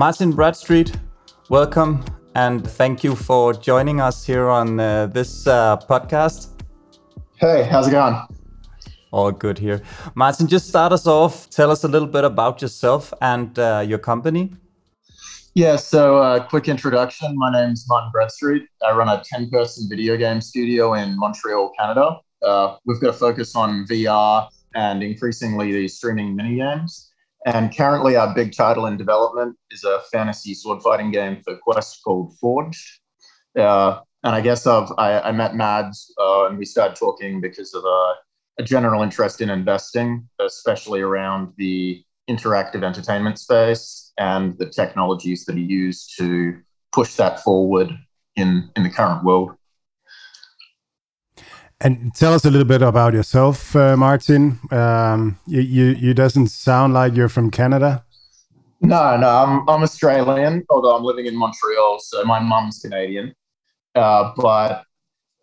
Martin Bradstreet, welcome and thank you for joining us here on uh, this uh, podcast. Hey, how's it going? All good here. Martin, just start us off. Tell us a little bit about yourself and uh, your company. Yeah, so uh, quick introduction. My name is Martin Bradstreet. I run a 10 person video game studio in Montreal, Canada. Uh, we've got a focus on VR and increasingly the streaming mini games. And currently, our big title in development is a fantasy sword fighting game for Quest called Forged. Uh, and I guess I've, I, I met Mads uh, and we started talking because of a, a, general interest in investing, especially around the interactive entertainment space and the technologies that are used to push that forward in, in the current world. And tell us a little bit about yourself, uh, Martin. Um, you, you, you doesn't sound like you're from Canada. No, no, I'm I'm Australian, although I'm living in Montreal, so my mum's Canadian. Uh, but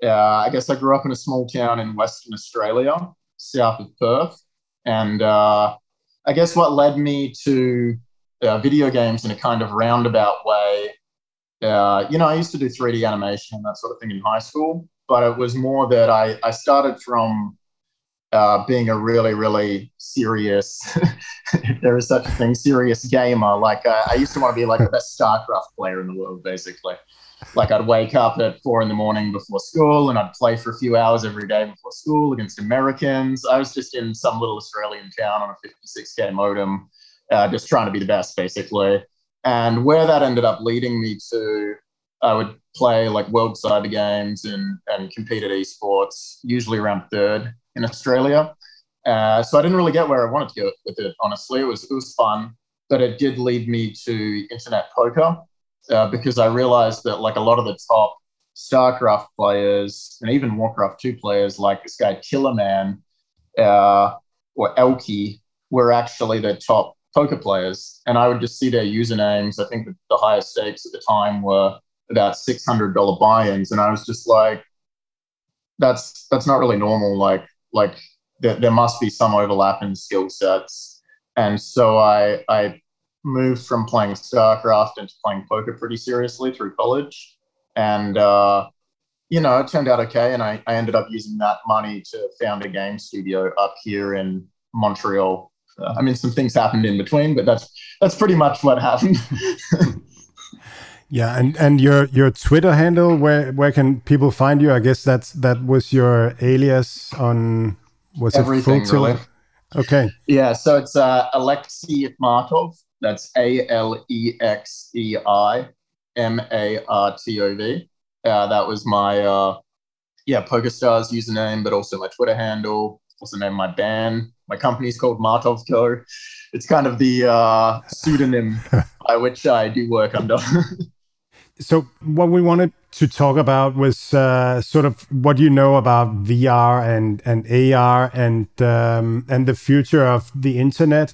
uh, I guess I grew up in a small town in Western Australia, south of Perth, and uh, I guess what led me to uh, video games in a kind of roundabout way. Uh, you know, I used to do 3D animation and that sort of thing in high school, but it was more that I, I started from uh, being a really, really serious, if there is such a thing, serious gamer. Like uh, I used to want to be like the best StarCraft player in the world, basically. Like I'd wake up at four in the morning before school and I'd play for a few hours every day before school against Americans. I was just in some little Australian town on a 56k modem, uh, just trying to be the best, basically. And where that ended up leading me to I would play like world cyber games and, and compete at esports, usually around third in Australia. Uh, so I didn't really get where I wanted to go with it. Honestly, it was it was fun, but it did lead me to internet poker uh, because I realized that like a lot of the top StarCraft players and even Warcraft two players, like this guy Killerman uh, or Elky, were actually the top poker players, and I would just see their usernames. I think the highest stakes at the time were about $600 buy-ins. And i was just like that's that's not really normal. Like like there, there must be some overlap in skill sets. And so i i moved from playing starcraft into playing poker pretty seriously through college. And uh, you know it turned out okay. And I, I ended up using that money to found a game studio up here in montreal. Uh, i mean some things happened in between but that's that's pretty much what happened Yeah, and and your your Twitter handle, where where can people find you? I guess that's that was your alias on was Everything, it really. Okay. Yeah, so it's uh, Alexei Martov. That's A L E X E I M A R T O V. Uh, that was my uh, yeah PokerStars username, but also my Twitter handle. Also named my band. My company's called Martov Co. It's kind of the uh, pseudonym by which I do work under. So, what we wanted to talk about was uh, sort of what you know about VR and and AR and um, and the future of the internet.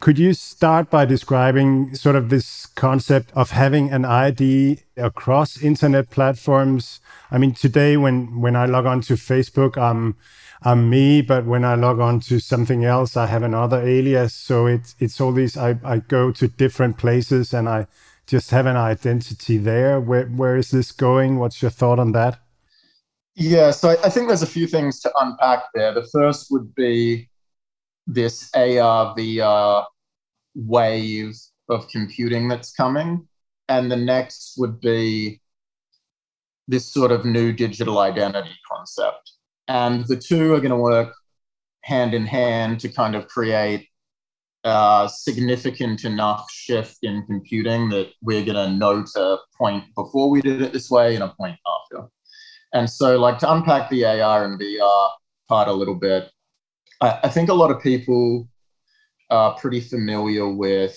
Could you start by describing sort of this concept of having an ID across internet platforms? I mean, today when when I log on to Facebook, I'm I'm me, but when I log on to something else, I have another alias. So it's it's all these. I I go to different places and I just have an identity there. Where where is this going? What's your thought on that? Yeah, so I, I think there's a few things to unpack there. The first would be this AR VR wave of computing that's coming, and the next would be this sort of new digital identity concept. And the two are going to work hand in hand to kind of create uh, significant enough shift in computing that we're going to note a point before we did it this way and a point after. And so, like to unpack the AR and VR part a little bit, I, I think a lot of people are pretty familiar with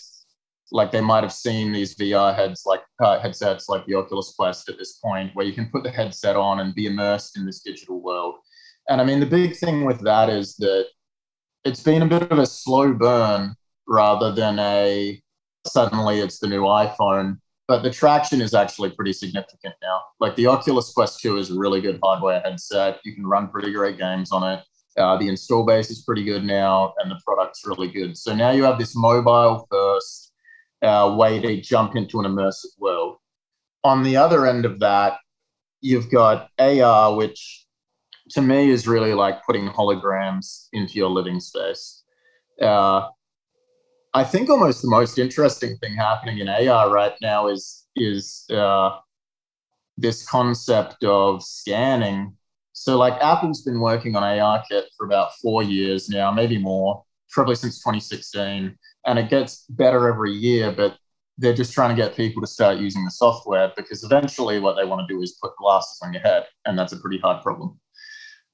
like they might have seen these VR heads like uh, headsets like the Oculus Quest at this point, where you can put the headset on and be immersed in this digital world. And I mean, the big thing with that is that it's been a bit of a slow burn rather than a suddenly it's the new iPhone. But the traction is actually pretty significant now. Like the Oculus Quest 2 is a really good hardware headset. You can run pretty great games on it. Uh, the install base is pretty good now, and the product's really good. So now you have this mobile first uh, way to jump into an immersive world. On the other end of that, you've got AR, which to me is really like putting holograms into your living space. Uh, I think almost the most interesting thing happening in AR right now is is uh, this concept of scanning. So, like Apple's been working on ARKit for about four years now, maybe more, probably since 2016, and it gets better every year. But they're just trying to get people to start using the software because eventually, what they want to do is put glasses on your head, and that's a pretty hard problem.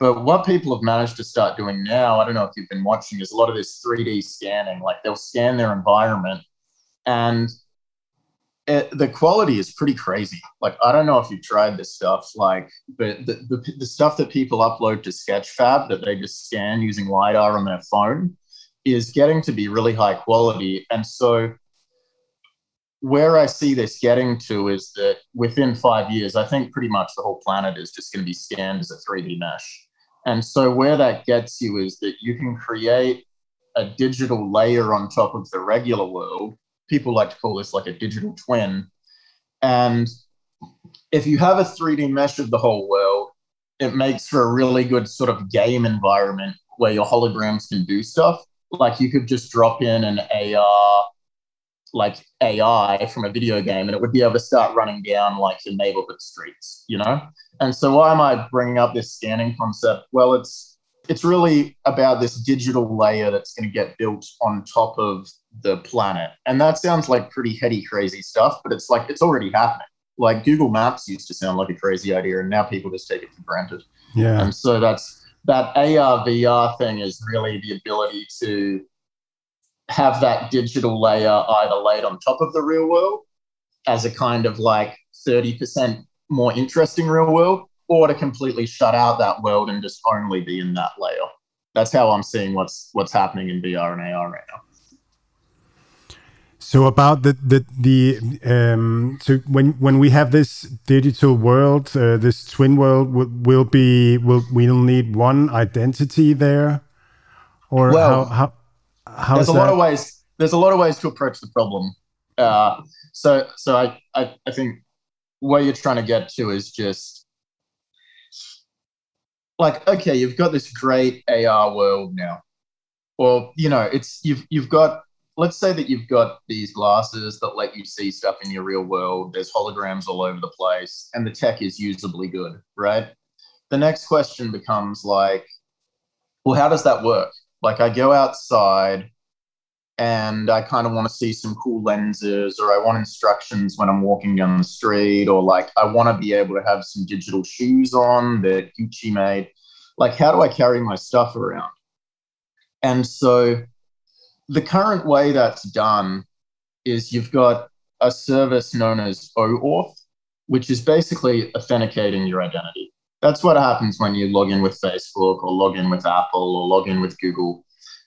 But what people have managed to start doing now, I don't know if you've been watching, is a lot of this 3D scanning. Like they'll scan their environment and it, the quality is pretty crazy. Like I don't know if you've tried this stuff, like, but the, the, the stuff that people upload to Sketchfab that they just scan using LiDAR on their phone is getting to be really high quality. And so where I see this getting to is that within five years, I think pretty much the whole planet is just going to be scanned as a 3D mesh. And so where that gets you is that you can create a digital layer on top of the regular world. People like to call this like a digital twin. And if you have a 3D mesh of the whole world, it makes for a really good sort of game environment where your holograms can do stuff. Like you could just drop in an AR like AI from a video game and it would be able to start running down like your neighborhood streets, you know? And so why am I bringing up this scanning concept? Well, it's it's really about this digital layer that's going to get built on top of the planet. And that sounds like pretty heady, crazy stuff, but it's like it's already happening. Like Google Maps used to sound like a crazy idea, and now people just take it for granted. Yeah. And so that's that AR VR thing is really the ability to have that digital layer either laid on top of the real world as a kind of like 30% more interesting real world or to completely shut out that world and just only be in that layer. That's how I'm seeing what's what's happening in VR and AR right now. So about the the the um, so when when we have this digital world, uh, this twin world will, will be will we'll need one identity there, or well, how how How's there's a that? lot of ways. There's a lot of ways to approach the problem. Uh, so, so I, I, I think where you're trying to get to is just like, okay, you've got this great AR world now. Well, you know, it's you've you've got. Let's say that you've got these glasses that let you see stuff in your real world. There's holograms all over the place, and the tech is usably good, right? The next question becomes like, well, how does that work? Like I go outside and I kind of want to see some cool lenses, or I want instructions when I'm walking down the street, or like I want to be able to have some digital shoes on that Gucci made. Like, how do I carry my stuff around? And so the current way that's done is you've got a service known as OAuth, which is basically authenticating your identity that's what happens when you log in with Facebook or log in with Apple or log in with Google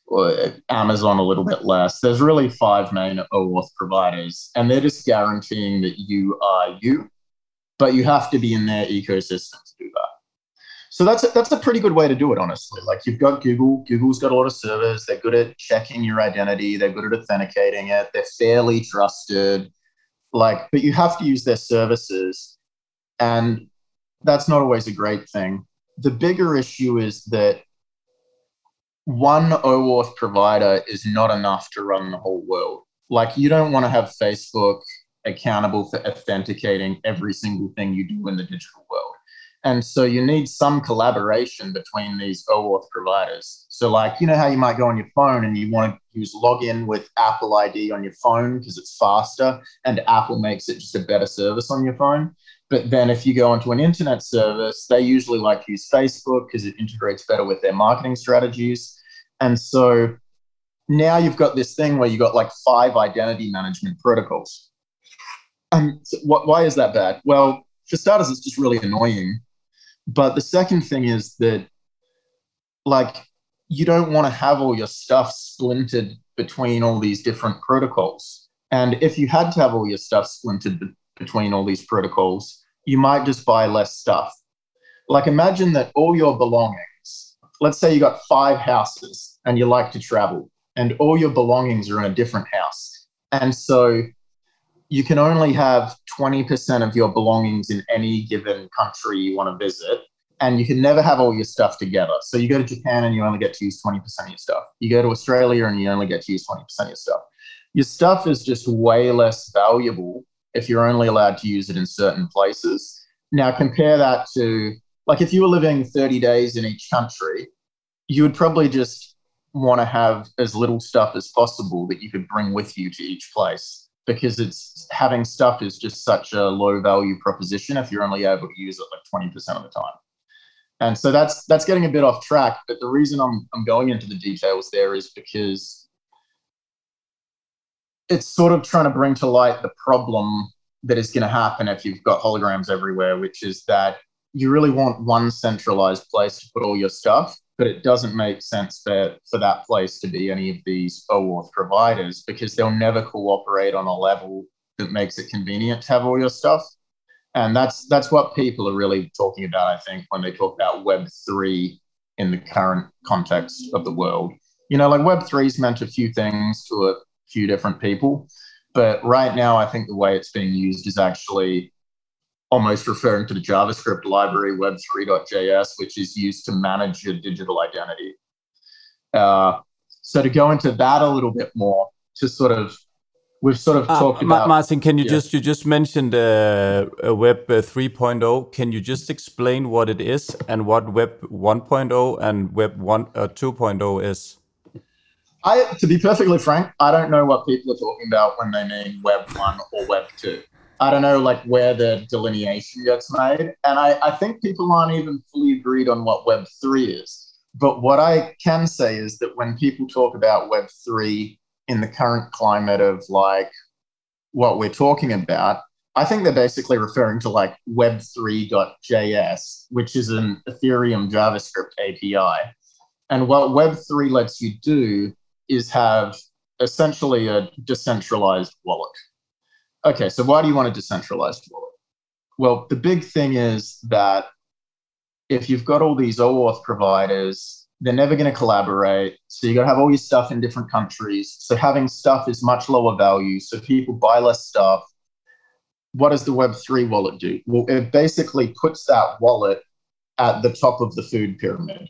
or Amazon a little bit less. There's really five main OAuth providers, and they're just guaranteeing that you are you, but you have to be in their ecosystem to do that. So that's a, that's a pretty good way to do it, honestly. Like you've got Google. Google's got a lot of servers. They're good at checking your identity. They're good at authenticating it. They're fairly trusted. Like, but you have to use their services, and that's not always a great thing. The bigger issue is that one OAuth provider is not enough to run the whole world. Like, you don't want to have Facebook accountable for authenticating every single thing you do in the digital world. And so you need some collaboration between these OAuth providers. So, like, you know how you might go on your phone and you want to use login with Apple ID on your phone because it's faster and Apple makes it just a better service on your phone. But then if you go onto an internet service, they usually like use Facebook because it integrates better with their marketing strategies. And so now you've got this thing where you've got like five identity management protocols. And what, why is that bad? Well, for starters, it's just really annoying. But the second thing is that, like, you don't want to have all your stuff splintered between all these different protocols. And if you had to have all your stuff splintered be- between all these protocols, you might just buy less stuff. Like, imagine that all your belongings, let's say you got five houses and you like to travel, and all your belongings are in a different house. And so you can only have 20% of your belongings in any given country you want to visit and you can never have all your stuff together. So you go to Japan and you only get to use 20% of your stuff. You go to Australia and you only get to use 20% of your stuff. Your stuff is just way less valuable if you're only allowed to use it in certain places. Now compare that to like if you were living 30 days in each country, you would probably just want to have as little stuff as possible that you could bring with you to each place because it's having stuff is just such a low value proposition if you're only able to use it like 20% of the time. And so that's that's getting a bit off track. But the reason I'm I'm going into the details there is because it's sort of trying to bring to light the problem that is going to happen if you've got holograms everywhere, which is that you really want one centralized place to put all your stuff, but it doesn't make sense for, for that place to be any of these OAuth providers because they'll never cooperate on a level that makes it convenient to have all your stuff. And that's that's what people are really talking about i think when they talk about web 3 in the current context of the world. You know like web 3 is meant a few things to a few different people but right now i think the way it's being used is actually almost referring to the javascript library web3.js which is used to manage your digital identity uh, so to go into that a little bit more to sort of we've sort of uh, talked about. Martin, can you yeah. just you just mentioned uh, Web uh, 3.0? Can you just explain what it is and what Web 1.0 and Web 1 uh, 2.0 is? I, to be perfectly frank, I don't know what people are talking about when they mean Web 1 or Web 2. I don't know like where the delineation gets made. And I, I think people aren't even fully agreed on what Web 3 is. But what I can say is that when people talk about Web 3, in the current climate of like what we're talking about, I think they're basically referring to like web3.js, which is an Ethereum JavaScript API. And what Web3 lets you do is have essentially a decentralized wallet. Okay, so why do you want a decentralized wallet? Well, the big thing is that if you've got all these OAuth providers they're never going to collaborate. So you got to have all your stuff in different countries. So having stuff is much lower value. So people buy less stuff. What does the Web3 wallet do? Well, it basically puts that wallet at the top of the food pyramid.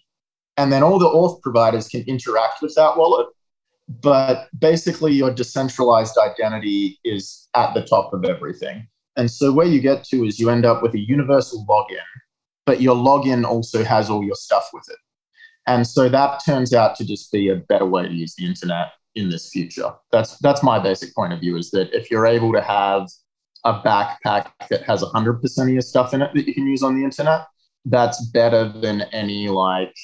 And then all the auth providers can interact with that wallet. But basically, your decentralized identity is at the top of everything. And so, where you get to is you end up with a universal login, but your login also has all your stuff with it. And so that turns out to just be a better way to use the internet in this future. That's that's my basic point of view is that if you're able to have a backpack that has 100% of your stuff in it that you can use on the internet, that's better than any like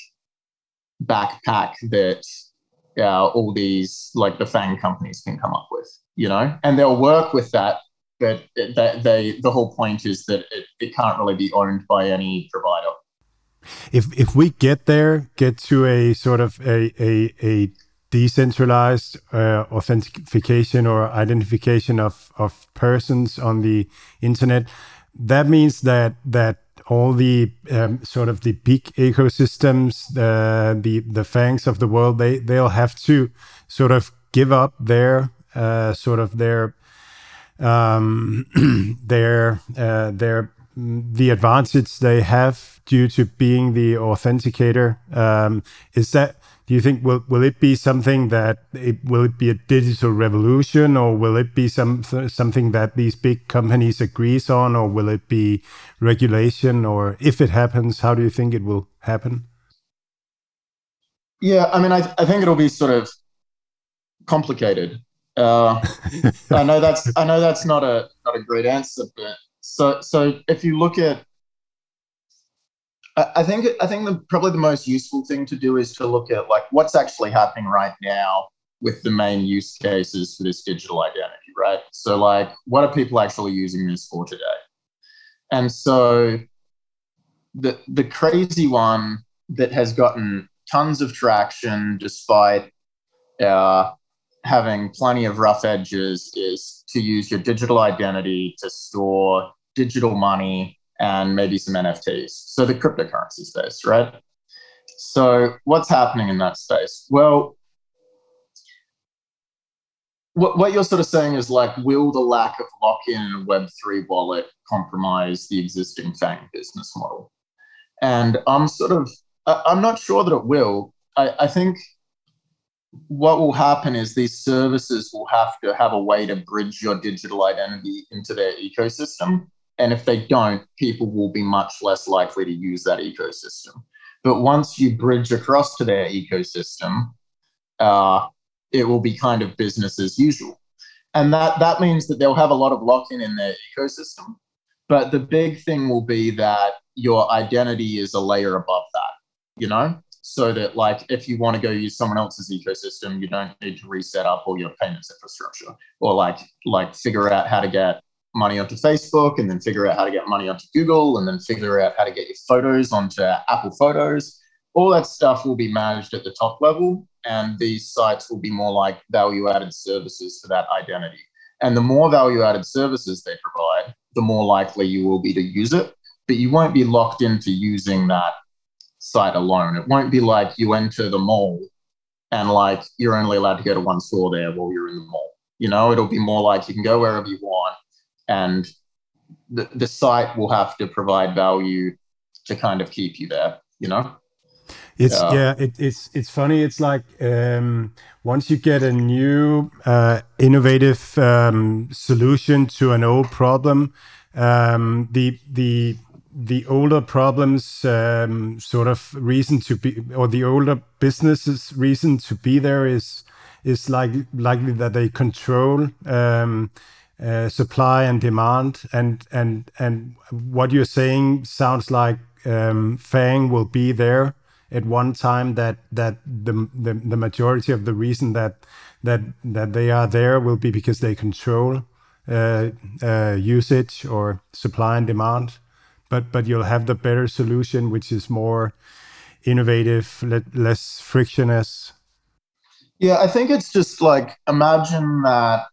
backpack that uh, all these like the FANG companies can come up with, you know, and they'll work with that. But they, they the whole point is that it, it can't really be owned by any provider if if we get there, get to a sort of a a, a decentralized uh, authentication or identification of of persons on the internet, that means that that all the um, sort of the big ecosystems, uh, the the fangs of the world, they they'll have to sort of give up their uh, sort of their um, their uh, their the advantage they have due to being the authenticator. Um, is that do you think will will it be something that it, will it be a digital revolution or will it be some something that these big companies agrees on or will it be regulation or if it happens how do you think it will happen? Yeah i mean i, I think it'll be sort of complicated. Uh, i know that's i know that's not a not a great answer but so, so if you look at, I think I think the, probably the most useful thing to do is to look at like what's actually happening right now with the main use cases for this digital identity, right? So, like, what are people actually using this for today? And so, the the crazy one that has gotten tons of traction despite uh, having plenty of rough edges is to use your digital identity to store digital money and maybe some NFTs. So the cryptocurrency space, right? So what's happening in that space? Well, what, what you're sort of saying is like, will the lack of lock-in in a Web3 wallet compromise the existing FANG business model? And I'm sort of, I'm not sure that it will. I, I think what will happen is these services will have to have a way to bridge your digital identity into their ecosystem. And if they don't, people will be much less likely to use that ecosystem. But once you bridge across to their ecosystem, uh, it will be kind of business as usual. And that, that means that they'll have a lot of lock in in their ecosystem. But the big thing will be that your identity is a layer above that, you know? So that, like, if you want to go use someone else's ecosystem, you don't need to reset up all your payments infrastructure or like, like figure out how to get money onto Facebook and then figure out how to get money onto Google and then figure out how to get your photos onto Apple Photos. All that stuff will be managed at the top level, and these sites will be more like value added services for that identity. And the more value added services they provide, the more likely you will be to use it. But you won't be locked into using that site alone. It won't be like you enter the mall and like you're only allowed to go to one store there while you're in the mall. You know, it'll be more like you can go wherever you want and the, the site will have to provide value to kind of keep you there you know? It's uh, yeah it, it's it's funny. It's like um, once you get a new uh, innovative um, solution to an old problem um, the the the older problems um, sort of reason to be or the older businesses reason to be there is is like likely that they control um, supply and demand, and and and what you're saying sounds like um, Fang will be there at one time. That that the, majority of the reason that that that they are there will be because they control uh, uh, usage or supply and demand. But but you'll have the better solution, which is more innovative, less frictionless. Yeah, I think it's just like imagine that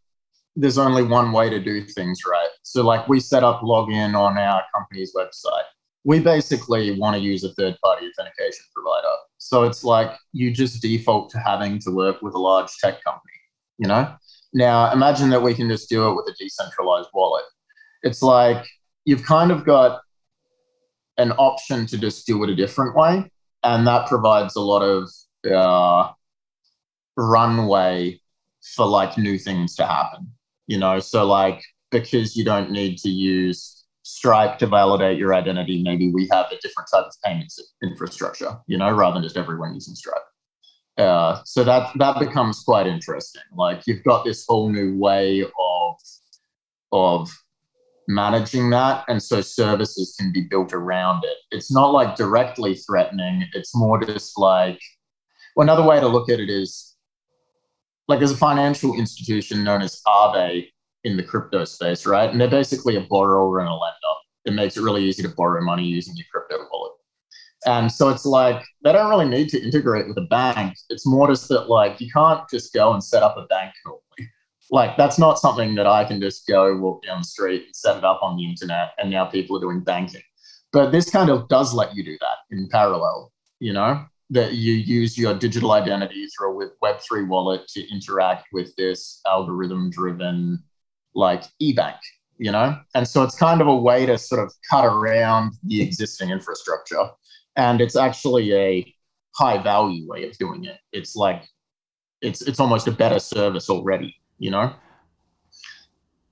there's only one way to do things right. So, like, we set up login on our company's website. We basically want to use a third party authentication provider. So, it's like you just default to having to work with a large tech company, you know? Now, imagine that we can just do it with a decentralized wallet. It's like you've kind of got an option to just do it a different way. And that provides a lot of uh, runway for like new things to happen you know so like because you don't need to use stripe to validate your identity maybe we have a different type of payments infrastructure you know rather than just everyone using stripe. Uh, so that that becomes quite interesting. Like you've got this whole new way of of managing that and so services can be built around it. It's not like directly threatening. It's more just like well, another way to look at it is like there's a financial institution known as Aave in the crypto space, right? And they're basically a borrower and a lender. It makes it really easy to borrow money using your crypto wallet. And so it's like they don't really need to integrate with a bank. It's more just that like you can't just go and set up a bank normally. Like that's not something that I can just go walk down the street and set it up on the internet and now people are doing banking. But this kind of does let you do that in parallel, you know? That you use your digital identity through a Web3 wallet to interact with this algorithm driven like eBank, you know? And so it's kind of a way to sort of cut around the existing infrastructure. And it's actually a high value way of doing it. It's like, it's, it's almost a better service already, you know?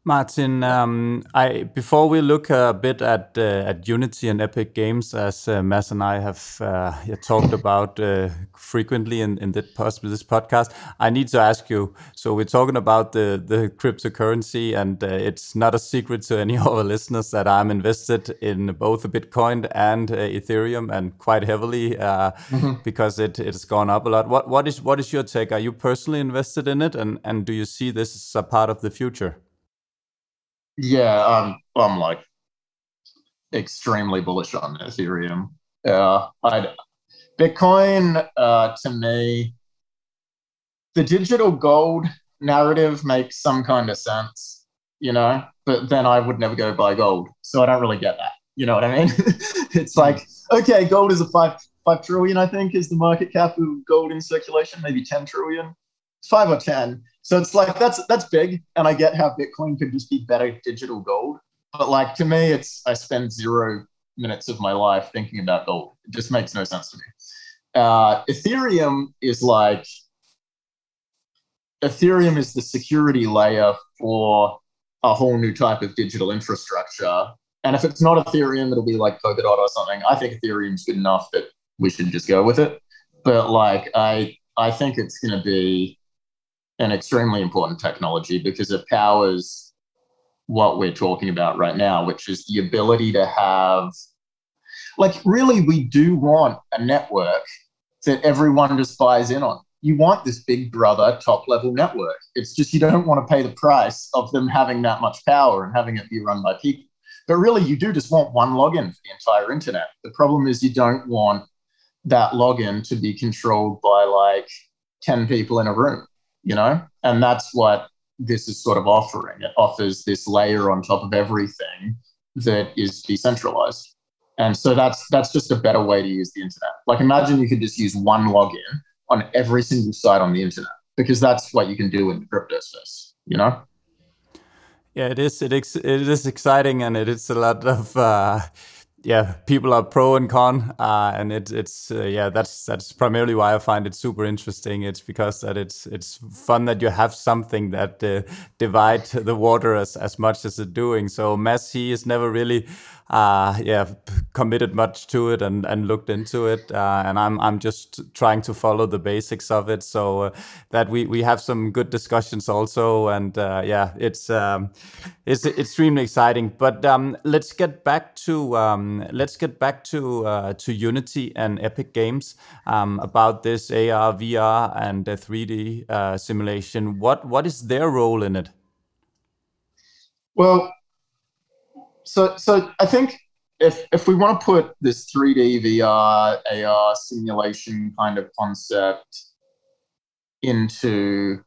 Martin, um, I before we look a bit at uh, at Unity and Epic Games, as uh, Mads and I have uh, talked about uh, frequently in in this, this podcast, I need to ask you. So we're talking about the the cryptocurrency, and uh, it's not a secret to any of our listeners that I'm invested in both Bitcoin and uh, Ethereum, and quite heavily mm -hmm. because it it has gone up a lot. What what is what is your take? Are you personally invested in it, and and do you see this as a part of the future? Yeah, I'm I'm like extremely bullish on Ethereum. Uh, I'd Bitcoin uh, to me, the digital gold narrative makes some kind of sense, you know, but then I would never go buy gold, so I don't really get that. You know what I mean? it's like okay, gold is a five five trillion, I think, is the market cap of gold in circulation, maybe ten trillion, five or ten. So it's like that's that's big, and I get how Bitcoin could just be better digital gold. But like to me, it's I spend zero minutes of my life thinking about gold. It just makes no sense to me. Uh, Ethereum is like Ethereum is the security layer for a whole new type of digital infrastructure. And if it's not Ethereum, it'll be like Polkadot or something. I think Ethereum's good enough that we should just go with it. But like I I think it's to be an extremely important technology because it powers what we're talking about right now, which is the ability to have, like, really, we do want a network that everyone just buys in on. You want this big brother top level network. It's just you don't want to pay the price of them having that much power and having it be run by people. But really, you do just want one login for the entire internet. The problem is you don't want that login to be controlled by like 10 people in a room you know? And that's what this is sort of offering. It offers this layer on top of everything that is decentralized. And so that's that's just a better way to use the internet. Like imagine you could just use one login on every single site on the internet because that's what you can do in the crypto space, you know? Yeah, it is. It is, it is exciting, and it is a lot of uh, yeah, people are pro and con, uh, and it, it's uh, yeah, that's that's primarily why I find it super interesting. It's because that it's it's fun that you have something that uh, divide the water as as much as it's doing. So Mads is never really uh, yeah, committed much to it and, and looked into it. Uh, and I'm I'm just trying to follow the basics of it, so uh, that we, we have some good discussions also. And uh, yeah, it's um, it's extremely exciting. But um, let's get back to um, let's get back to uh, to Unity and Epic Games um, about this AR, VR, and the 3D uh, simulation. What what is their role in it? Well, so so I think if if we want to put this 3D VR AR simulation kind of concept into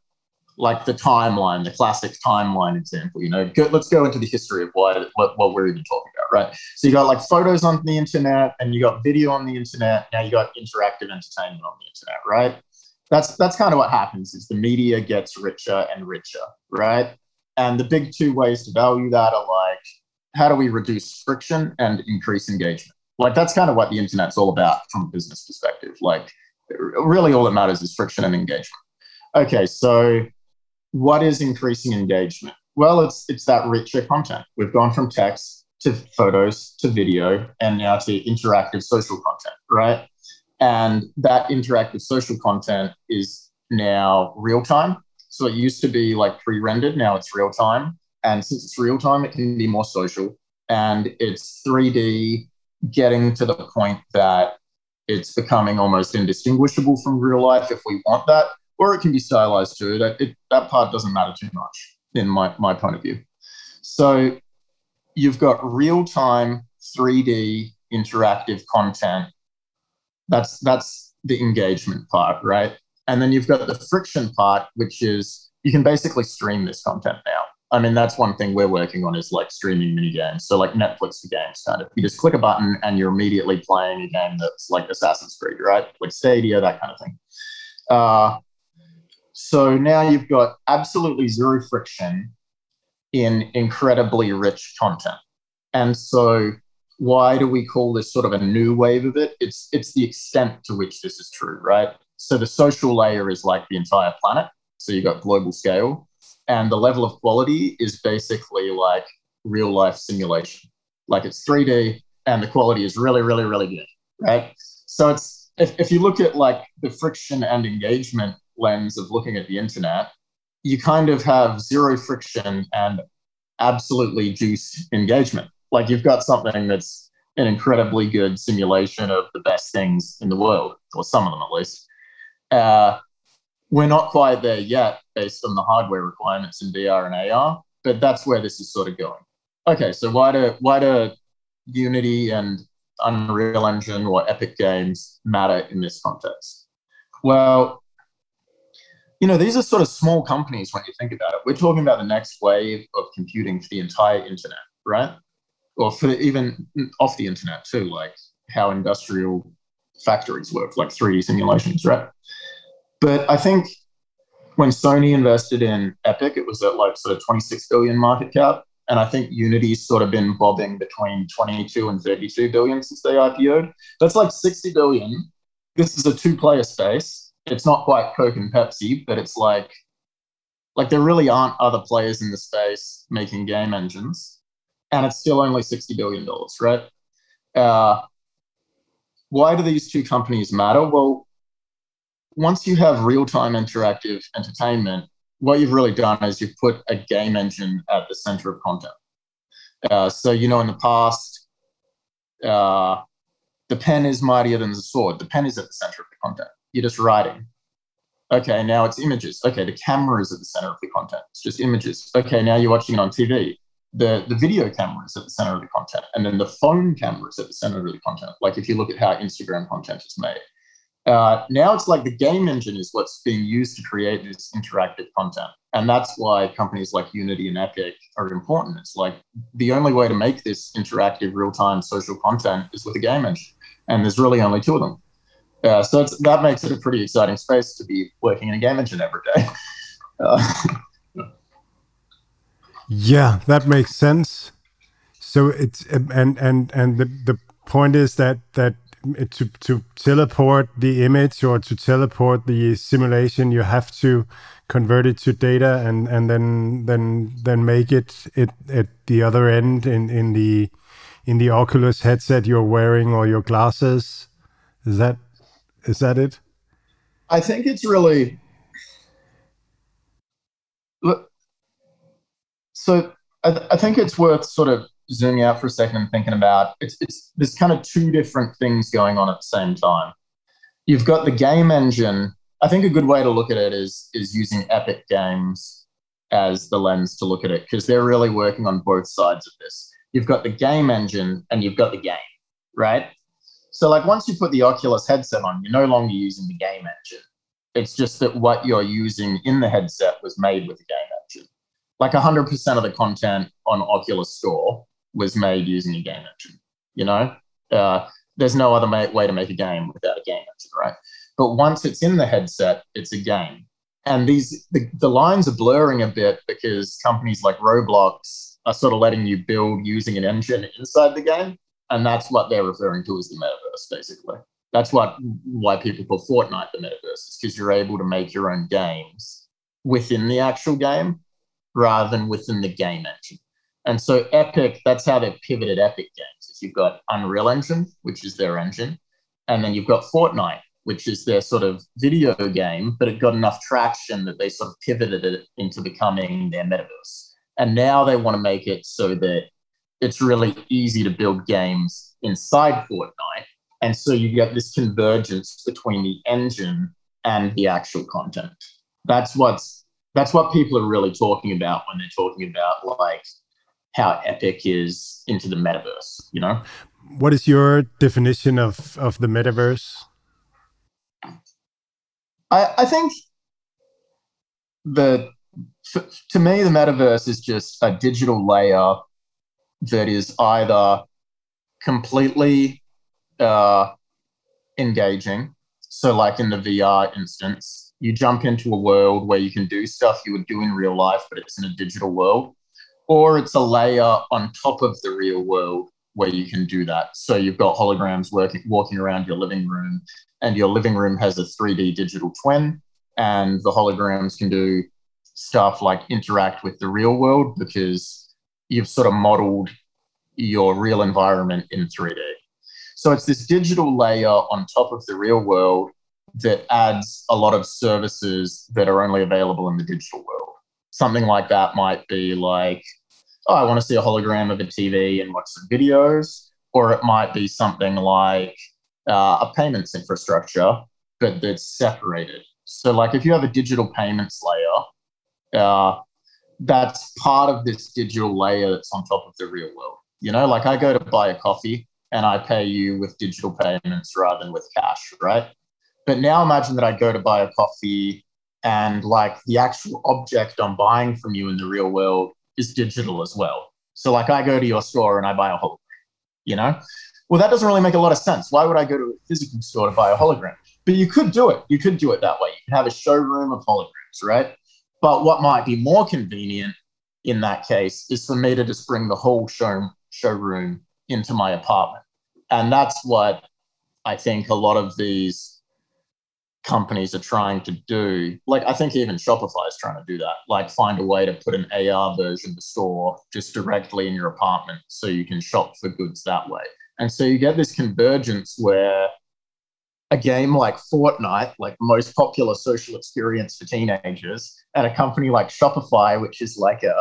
like the timeline, the classic timeline example, you know, go, let's go into the history of what, what, what we're even talking about, right? So you got like photos on the internet and you got video on the internet. Now you got interactive entertainment on the internet, right? That's, that's kind of what happens is the media gets richer and richer, right? And the big two ways to value that are like how do we reduce friction and increase engagement? Like that's kind of what the internet's all about from a business perspective. Like really all that matters is friction and engagement. Okay, so what is increasing engagement? Well, it's it's that richer content. We've gone from text to photos to video and now to interactive social content, right? And that interactive social content is now real time. So it used to be like pre-rendered, now it's real time. And since it's real time, it can be more social and it's 3D getting to the point that it's becoming almost indistinguishable from real life if we want that, or it can be stylized too. That, it, that part doesn't matter too much in my, my point of view. So you've got real time 3D interactive content. That's, that's the engagement part, right? And then you've got the friction part, which is you can basically stream this content now. I mean, that's one thing we're working on is like streaming mini games. So like Netflix for games kind of. You just click a button and you're immediately playing a game that's like Assassin's Creed, right? With Stadia, that kind of thing. Uh, so now you've got absolutely zero friction in incredibly rich content. And so why do we call this sort of a new wave of it? It's it's the extent to which this is true, right? So the social layer is like the entire planet. So you've got global scale and the level of quality is basically like real life simulation. Like it's 3D and the quality is really, really, really good, right? So it's if, if you look at like the friction and engagement lens of looking at the internet, you kind of have zero friction and absolutely juiced engagement. Like you've got something that's an incredibly good simulation of the best things in the world, or some of them at least. Uh, we're not quite there yet based on the hardware requirements in VR and AR, but that's where this is sort of going. Okay, so why do why do Unity and Unreal Engine or Epic Games matter in this context? Well, you know, these are sort of small companies when you think about it. We're talking about the next wave of computing for the entire internet, right? Or for even off the internet too, like how industrial factories work, like 3D simulations, right? But I think when Sony invested in Epic, it was at like sort of 26 billion market cap. And I think Unity's sort of been bobbing between 22 and 32 billion since they IPO'd. That's like 60 billion. This is a two player space. It's not quite Coke and Pepsi, but it's like, like there really aren't other players in the space making game engines. And it's still only $60 billion, right? Uh, why do these two companies matter? Well, once you have real time interactive entertainment, what you've really done is you've put a game engine at the center of content. Uh, so, you know, in the past, uh, the pen is mightier than the sword. The pen is at the center of the content. You're just writing. Okay, now it's images. Okay, the camera is at the center of the content. It's just images. Okay, now you're watching it on TV. The, the video camera is at the center of the content. And then the phone camera is at the center of the content. Like if you look at how Instagram content is made. Uh, now it's like the game engine is what's being used to create this interactive content. And that's why companies like Unity and Epic are important. It's like the only way to make this interactive, real time social content is with a game engine. And there's really only two of them. Uh, so that makes it a pretty exciting space to be working in a game engine every day. Uh, yeah, that makes sense. So it's and and and the the point is that that to to teleport the image or to teleport the simulation, you have to convert it to data and and then then then make it it at the other end in in the in the Oculus headset you're wearing or your glasses. Is that is that it? I think it's really look. So I, th- I think it's worth sort of zooming out for a second and thinking about it's, it's there's kind of two different things going on at the same time. You've got the game engine. I think a good way to look at it is is using Epic Games as the lens to look at it because they're really working on both sides of this. You've got the game engine and you've got the game, right? So like once you put the Oculus headset on, you're no longer using the game engine. It's just that what you're using in the headset was made with the game engine. Like 100% of the content on Oculus Store was made using a game engine. You know, uh, there's no other ma- way to make a game without a game engine, right? But once it's in the headset, it's a game. And these the, the lines are blurring a bit because companies like Roblox are sort of letting you build using an engine inside the game, and that's what they're referring to as the metaverse, basically. That's what why people call Fortnite the metaverse, is because you're able to make your own games within the actual game rather than within the game engine. And so Epic, that's how they've pivoted Epic Games. Is you've got Unreal Engine, which is their engine, and then you've got Fortnite, which is their sort of video game, but it got enough traction that they sort of pivoted it into becoming their metaverse. And now they want to make it so that it's really easy to build games inside Fortnite. And so you get this convergence between the engine and the actual content. That's what's that's what people are really talking about when they're talking about like how Epic is into the metaverse, you know? What is your definition of, of the metaverse? I, I think the to me the metaverse is just a digital layer that is either completely uh, engaging. So, like in the VR instance, you jump into a world where you can do stuff you would do in real life, but it's in a digital world or it's a layer on top of the real world where you can do that. So you've got holograms working, walking around your living room, and your living room has a 3D digital twin, and the holograms can do stuff like interact with the real world because you've sort of modeled your real environment in 3D. So it's this digital layer on top of the real world that adds a lot of services that are only available in the digital world. Something like that might be like, oh, I want to see a hologram of a TV and watch some videos. Or it might be something like uh, a payments infrastructure, but that's separated. So, like if you have a digital payments layer, uh, that's part of this digital layer that's on top of the real world. You know, like I go to buy a coffee and I pay you with digital payments rather than with cash, right? But now imagine that I go to buy a coffee and like the actual object I'm buying from you in the real world is digital as well. So like I go to your store and I buy a hologram, you know? Well, that doesn't really make a lot of sense. Why would I go to a physical store to buy a hologram? But you could do it. You could do it that way. You can have a showroom of holograms, right? But what might be more convenient in that case is for me to just bring the whole show, showroom into my apartment. And that's what I think a lot of these companies are trying to do. Like, I think even Shopify is trying to do that. Like, find a way to put an AR version of store just directly in your apartment so you can shop for goods that way. And so you get this convergence where a game like Fortnite, like most popular social experience for teenagers, and a company like Shopify, which is like a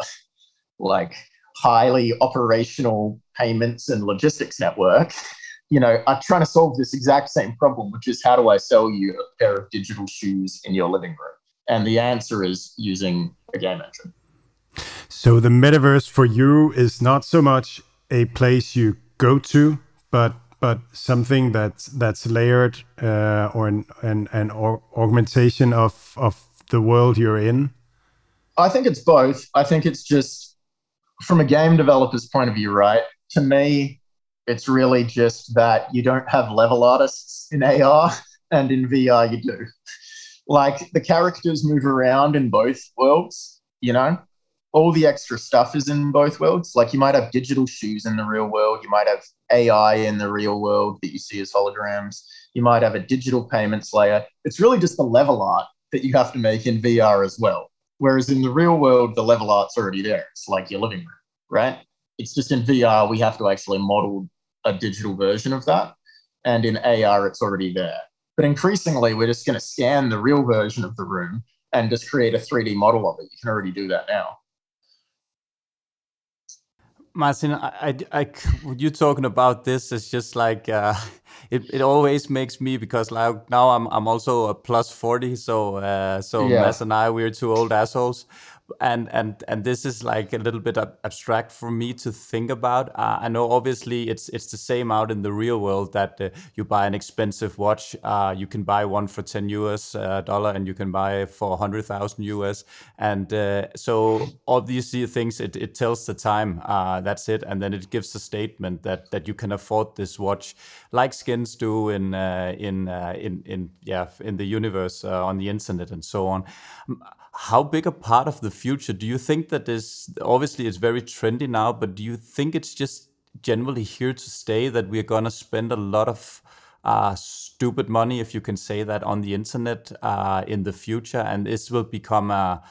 like highly operational payments and logistics network, you know, are trying to solve this exact same problem, which is how do I sell you a pair of digital shoes in your living room? And the answer is using a game engine. So the metaverse for you is not so much a place you go to, but but something that's that's layered uh, or an an, an augmentation of of the world you're in. I think it's both. I think it's just from a game developer's point of view, right? To me, it's really just that you don't have level artists in AR, and in VR you do. Like the characters move around in both worlds, you know? All the extra stuff is in both worlds. Like you might have digital shoes in the real world, you might have AI in the real world that you see as holograms, you might have a digital payments layer. It's really just the level art that you have to make in VR as well. Whereas in the real world, the level art's already there. It's like your living room, right? It's just in VR, we have to actually model a digital version of that. And in AR, it's already there. But increasingly, we're just going to scan the real version of the room and just create a 3D model of it. You can already do that now. Martin, I, I, I, you talking about this is just like uh, it, it always makes me because like now I'm I'm also a plus forty, so uh, so yeah. Mads and I we're two old assholes and and and this is like a little bit abstract for me to think about. Uh, I know obviously it's it's the same out in the real world that uh, you buy an expensive watch, uh, you can buy one for ten US uh, dollar, and you can buy for hundred thousand US, and uh, so obviously things it, it tells the time. Uh, that's it, and then it gives a statement that that you can afford this watch, like skins do in in in in yeah in the universe on the internet and so on how big a part of the future do you think that is? Obviously it's very trendy now but do you think it's just generally here to stay that we're going to spend a lot of uh, stupid money if you can say that on the internet uh, in the future and this will become a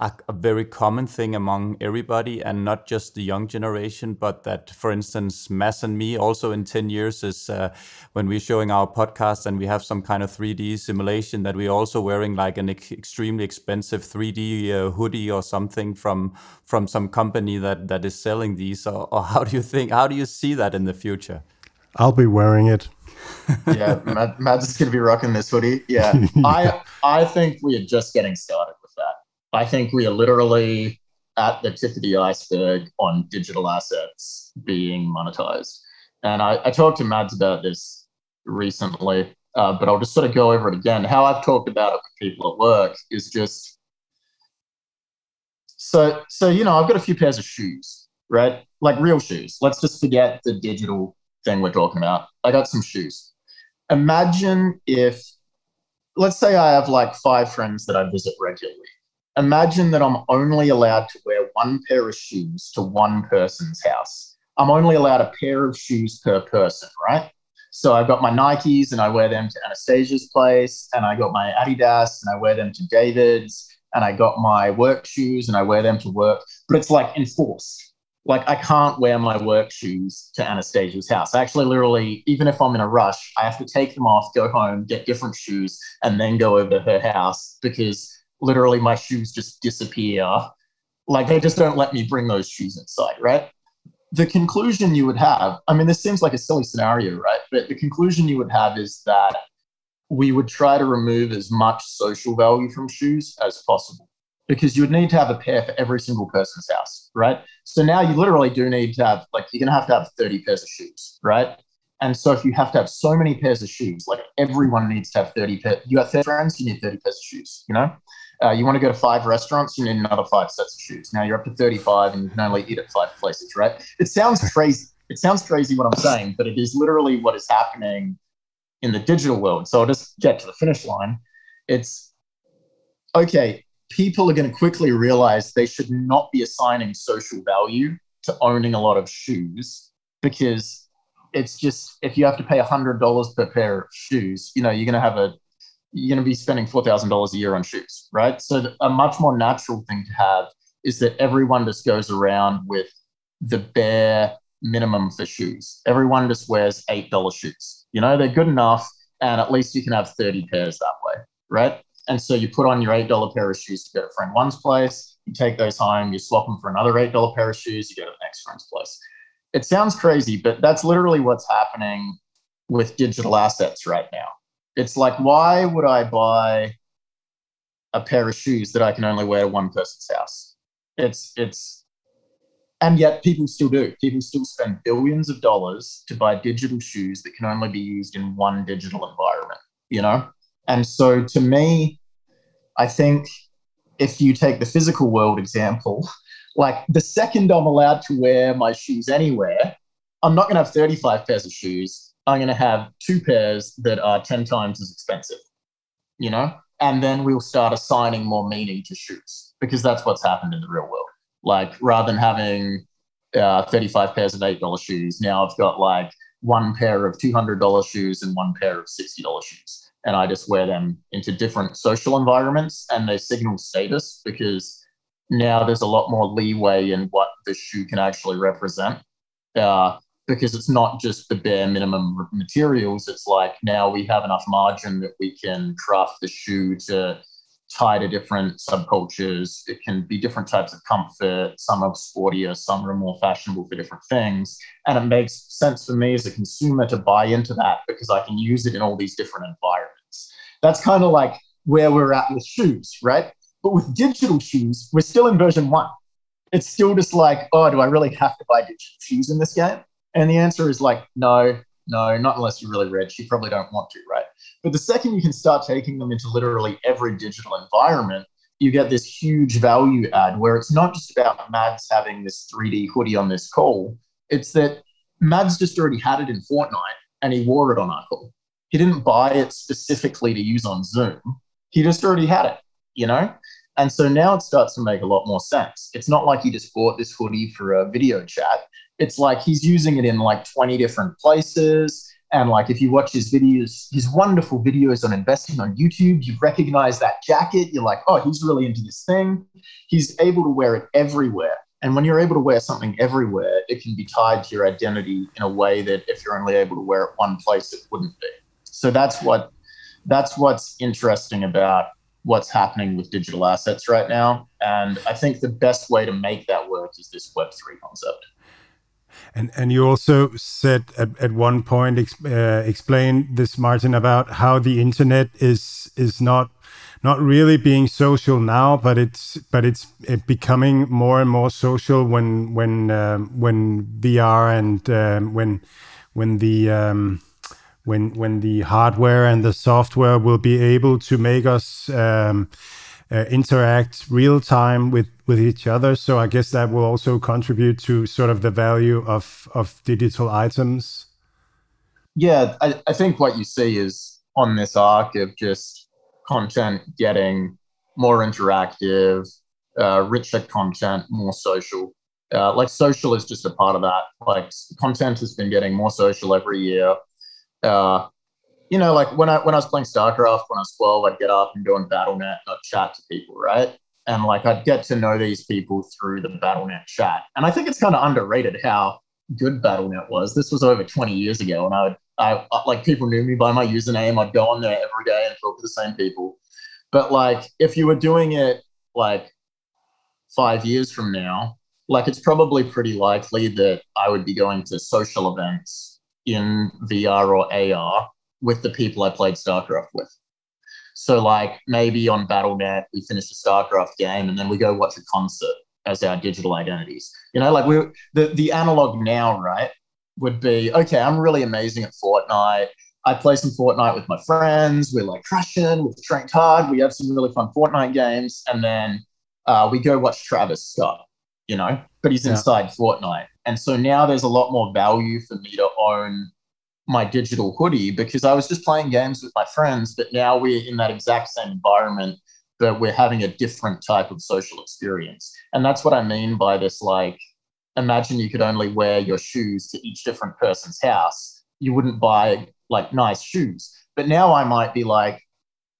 a, a, very common thing among everybody and not just the young generation, but that, for instance, Mads and me also in 10 years is uh, when we're showing our podcast and we have some kind of 3D simulation that we're also wearing like an ex extremely expensive 3D uh, hoodie or something from from some company that, that is selling these. Or, or how do you think, how do you see that in the future? I'll be wearing it. yeah, Mads is going to be rocking this hoodie. Yeah, I I think we are just getting started I think we are literally at the tip of the iceberg on digital assets being monetized. And I, I talked to Mads about this recently, uh, but I'll just sort of go over it again. How I've talked about it with people at work is just so so you know I've got a few pairs of shoes, right? Like real shoes. Let's just forget the digital thing we're talking about. I got some shoes. Imagine if let's say I have like five friends that I visit regularly imagine that I'm only allowed to wear one pair of shoes to one person's house. I'm only allowed a pair of shoes per person, right? So I've got my Nikes and I wear them to Anastasia's place, and I got my Adidas and I wear them to David's, and I got my work shoes and I wear them to work, but it's like enforced. Like I can't wear my work shoes to Anastasia's house. I actually literally, even if I'm in a rush, I have to take them off, go home, get different shoes, and then go over to her house because literally my shoes just disappear. Like they just don't let me bring those shoes inside, right? The conclusion you would have, I mean, this seems like a silly scenario, right? But the conclusion you would have is that we would try to remove as much social value from shoes as possible because you would need to have a pair for every single person's house, right? So now you literally do need to have, like, you're going to have to have 30 pairs of shoes, right? And so if you have to have so many pairs of shoes, like everyone needs to have 30 pairs, you got 30 friends, you need 30 pairs of shoes, you know? Uh, you want to go to five restaurants, you need another five sets of shoes. Now you're up to 35 and you can only eat at five places, right? It sounds crazy. It sounds crazy what I'm saying, but it is literally what is happening in the digital world. So I'll just get to the finish line. It's okay, people are going to quickly realize they should not be assigning social value to owning a lot of shoes because it's just if you have to pay $100 per pair of shoes, you know, you're going to have a you're going to be spending $4,000 a year on shoes, right? So a much more natural thing to have is that everyone just goes around with the bare minimum for shoes. Everyone just wears $8 shoes. You know, they're good enough, and at least you can have 30 pairs that way, right? And so you put on your $8 pair of shoes to go to friend one's place, you take those home, you swap them for another $8 pair of shoes, you go to the next friend's place. It sounds crazy, but that's literally what's happening with digital assets right now. It's like, why would I buy a pair of shoes that I can only wear to one person's house? It's it's and yet people still do. People still spend billions of dollars to buy digital shoes that can only be used in one digital environment, you know? And so to me, I think if you take the physical world example, like the second I'm allowed to wear my shoes anywhere, I'm not going to have 35 pairs of shoes. I'm going to have two pairs that are 10 times as expensive, you know? And then we'll start assigning more meaning to shoes because that's what's happened in the real world. Like rather than having uh, 35 pairs of $8 shoes, now I've got like one pair of $200 shoes and one pair of $60 shoes. And I just wear them into different social environments and they signal status because now there's a lot more leeway in what the shoe can actually represent. Uh, because it's not just the bare minimum materials. It's like now we have enough margin that we can craft the shoe to tie to different subcultures. It can be different types of comfort. Some are sportier, some are more fashionable for different things. And it makes sense for me as a consumer to buy into that because I can use it in all these different environments. That's kind of like where we're at with shoes, right? But with digital shoes, we're still in version one. It's still just like, oh, do I really have to buy digital shoes in this game? And the answer is like, no, no, not unless you're really rich. You probably don't want to, right? But the second you can start taking them into literally every digital environment, you get this huge value add where it's not just about Mads having this 3D hoodie on this call. It's that Mads just already had it in Fortnite and he wore it on our call. He didn't buy it specifically to use on Zoom. He just already had it, you know? And so now it starts to make a lot more sense. It's not like he just bought this hoodie for a video chat it's like he's using it in like 20 different places. And like if you watch his videos, his wonderful videos on investing on YouTube, you recognize that jacket. You're like, oh, he's really into this thing. He's able to wear it everywhere. And when you're able to wear something everywhere, it can be tied to your identity in a way that if you're only able to wear it one place, it wouldn't be. So that's what that's what's interesting about what's happening with digital assets right now. And I think the best way to make that work is this Web3 concept. And and you also said at, at one point uh, explain this Martin about how the internet is is not not really being social now, but it's but it's it becoming more and more social when when um, when VR and um, when when the um, when when the hardware and the software will be able to make us um, uh, interact real time with with each other. So I guess that will also contribute to sort of the value of of digital items. Yeah, I, I think what you see is on this arc of just content getting more interactive, uh, richer content, more social. Uh, like social is just a part of that. Like content has been getting more social every year. Uh, you know, like when I when I was playing StarCraft when I was 12, I'd get up and go on Battle.net I'd chat to people, right? and like I'd get to know these people through the BattleNet chat. And I think it's kind of underrated how good BattleNet was. This was over 20 years ago, and I would, I like people knew me by my username. I'd go on there every day and talk to the same people. But like, if you were doing it like five years from now, like it's probably pretty likely that I would be going to social events in VR or AR with the people I played StarCraft with. So like maybe on BattleNet we finish a StarCraft game and then we go watch a concert as our digital identities. You know, like we the the analog now, right, would be okay. I'm really amazing at Fortnite. I play some Fortnite with my friends. We're like crushing. We've trained hard. We have some really fun Fortnite games, and then uh, we go watch Travis Scott. You know, but he's inside. Fortnite, and so now there's a lot more value for me to own my digital hoodie because I was just playing games with my friends, but now we're in that exact same environment but we're having a different type of social experience. And that's what I mean by this like, imagine you could only wear your shoes to each different person's house. You wouldn't buy like nice shoes. But now I might be like,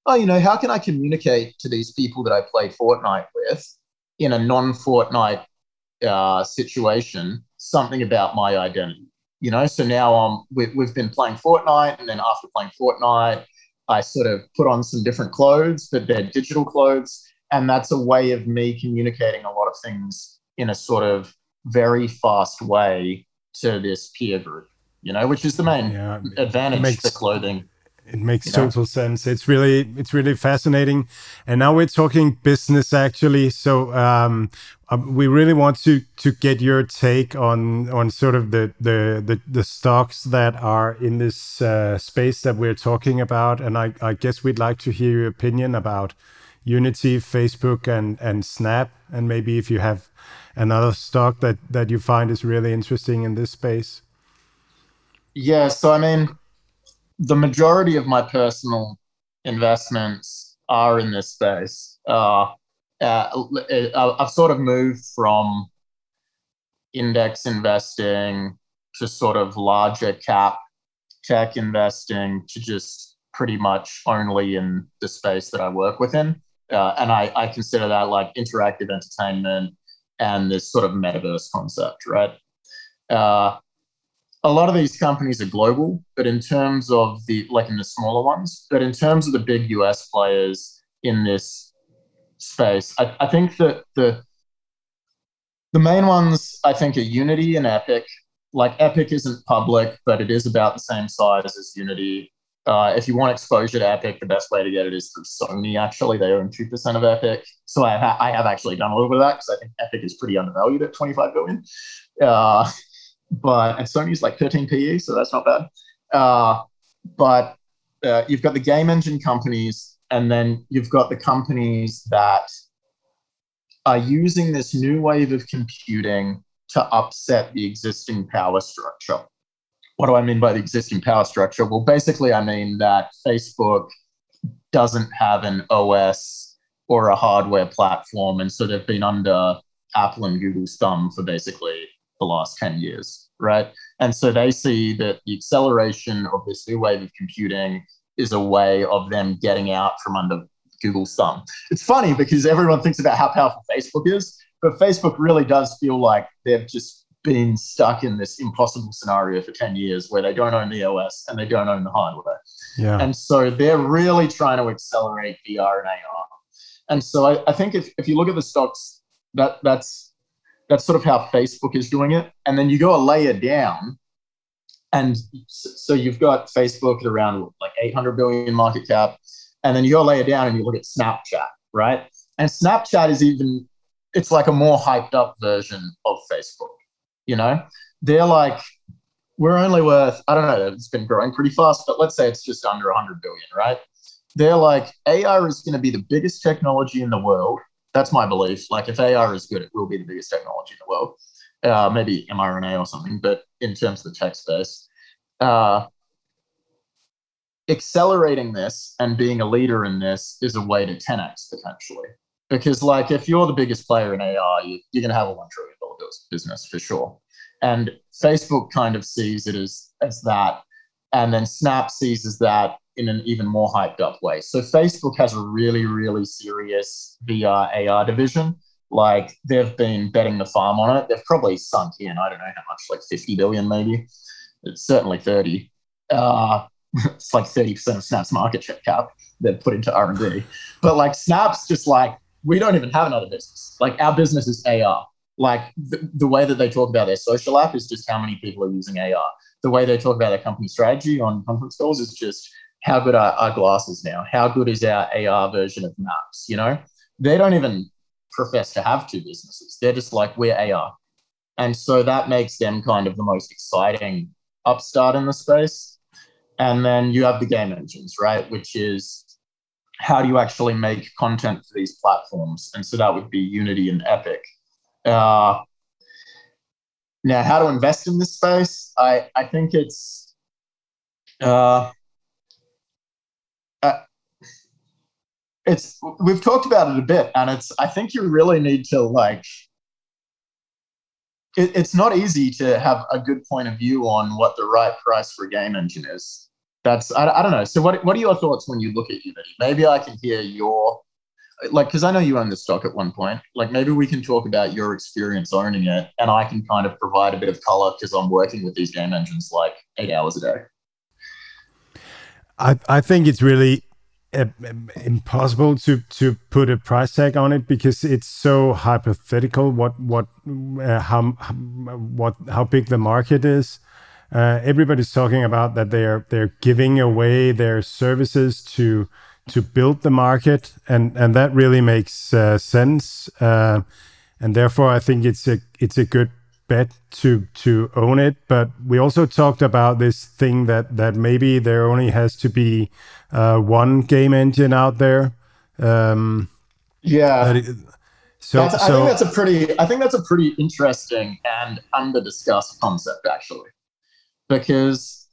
oh, you know, how can I communicate to these people that I play Fortnite with in a non Fortnite uh, situation something about my identity? You know, so now um, we, we've been playing Fortnite, and then after playing Fortnite, I sort of put on some different clothes, but they're digital clothes. And that's a way of me communicating a lot of things in a sort of very fast way to this peer group, you know, which is the main yeah, advantage makes, for clothing. It makes total know? sense. It's really it's really fascinating. And now we're talking business actually. So um, um, we really want to to get your take on on sort of the the the, the stocks that are in this uh, space that we're talking about. And I, I guess we'd like to hear your opinion about Unity, Facebook, and and Snap, and maybe if you have another stock that that you find is really interesting in this space. Yeah. So I mean the majority of my personal investments are in this space. Uh, uh, I've sort of moved from index investing to sort of larger cap tech investing to just pretty much only in the space that I work within. Uh, and I, I consider that like interactive entertainment and this sort of metaverse concept, right? Uh, a lot of these companies are global, but in terms of the like in the smaller ones, but in terms of the big US players in this space, I, I think that the the main ones I think are Unity and Epic. Like Epic isn't public, but it is about the same size as Unity. Uh, if you want exposure to Epic, the best way to get it is through Sony. Actually, they own two percent of Epic, so I, I have actually done a little bit of that because I think Epic is pretty undervalued at twenty five billion. Uh, but and Sony's like 13 PE, so that's not bad. Uh, but uh, you've got the game engine companies, and then you've got the companies that are using this new wave of computing to upset the existing power structure. What do I mean by the existing power structure? Well, basically, I mean that Facebook doesn't have an OS or a hardware platform, and so they've been under Apple and Google's thumb for basically the last 10 years, right? And so they see that the acceleration of this new wave of computing is a way of them getting out from under Google's thumb. It's funny because everyone thinks about how powerful Facebook is, but Facebook really does feel like they've just been stuck in this impossible scenario for 10 years where they don't own the OS and they don't own the hardware. Yeah. And so they're really trying to accelerate VR and AR. And so I, I think if, if you look at the stocks, that that's that's sort of how Facebook is doing it. And then you go a layer down. And so you've got Facebook at around like 800 billion market cap. And then you go a layer down and you look at Snapchat, right? And Snapchat is even, it's like a more hyped up version of Facebook. You know, they're like, we're only worth, I don't know, it's been growing pretty fast, but let's say it's just under 100 billion, right? They're like, AR is going to be the biggest technology in the world that's my belief. Like if AR is good, it will be the biggest technology in the world. Uh, maybe mRNA or something, but in terms of the tech space, uh, accelerating this and being a leader in this is a way to 10x potentially. Because like if you're the biggest player in AR, you, you're going to have a one trillion dollar business for sure. And Facebook kind of sees it as as that, and then Snap sees as that in an even more hyped up way. So Facebook has a really, really serious VR AR division. Like they've been betting the farm on it. They've probably sunk in, I don't know how much, like 50 billion maybe. It's certainly 30. Uh, it's like 30% of Snap's market cap they've put into R&D. But like Snap's just like, we don't even have another business. Like our business is AR. Like the, the way that they talk about their social app is just how many people are using AR. The way they talk about their company strategy on conference calls is just how good are our glasses now? How good is our AR version of Maps? You know, they don't even profess to have two businesses. They're just like, we're AR. And so that makes them kind of the most exciting upstart in the space. And then you have the game engines, right? Which is how do you actually make content for these platforms? And so that would be Unity and Epic. Uh, now, how to invest in this space? I, I think it's uh, it's we've talked about it a bit, and it's I think you really need to like. It, it's not easy to have a good point of view on what the right price for a game engine is. That's I, I don't know. So what what are your thoughts when you look at Unity? Maybe I can hear your like because I know you own the stock at one point. Like maybe we can talk about your experience owning it, and I can kind of provide a bit of color because I'm working with these game engines like eight hours a day. I I think it's really impossible to to put a price tag on it because it's so hypothetical. What what uh, how what how big the market is. Uh, everybody's talking about that they're they're giving away their services to to build the market, and and that really makes uh, sense. Uh, and therefore, I think it's a it's a good bet to to own it. But we also talked about this thing that that maybe there only has to be uh, one game engine out there. Um, yeah. It, so, I think that's a pretty. I think that's a pretty interesting and under discussed concept, actually, because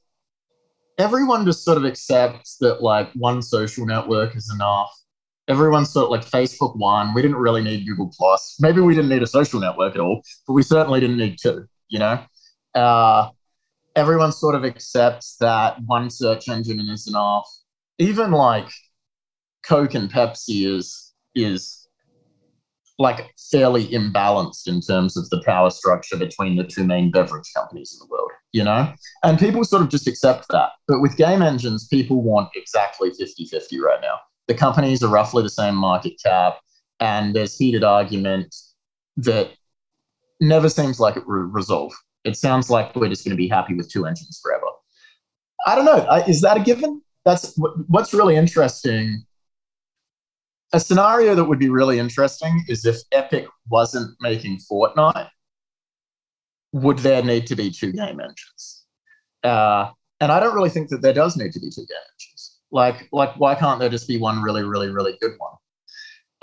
everyone just sort of accepts that like one social network is enough. Everyone's sort of like Facebook one. We didn't really need Google Plus. Maybe we didn't need a social network at all, but we certainly didn't need two. You know, uh, everyone sort of accepts that one search engine is enough. Even like Coke and Pepsi is is like fairly imbalanced in terms of the power structure between the two main beverage companies in the world, you know? And people sort of just accept that. But with game engines, people want exactly 50 50 right now. The companies are roughly the same market cap, and there's heated argument that never seems like it will resolve. It sounds like we're just going to be happy with two engines forever. I don't know. Is that a given? That's what's really interesting a scenario that would be really interesting is if Epic wasn't making Fortnite, would there need to be two game engines? Uh, and I don't really think that there does need to be two game engines. Like, like why can't there just be one really, really, really good one?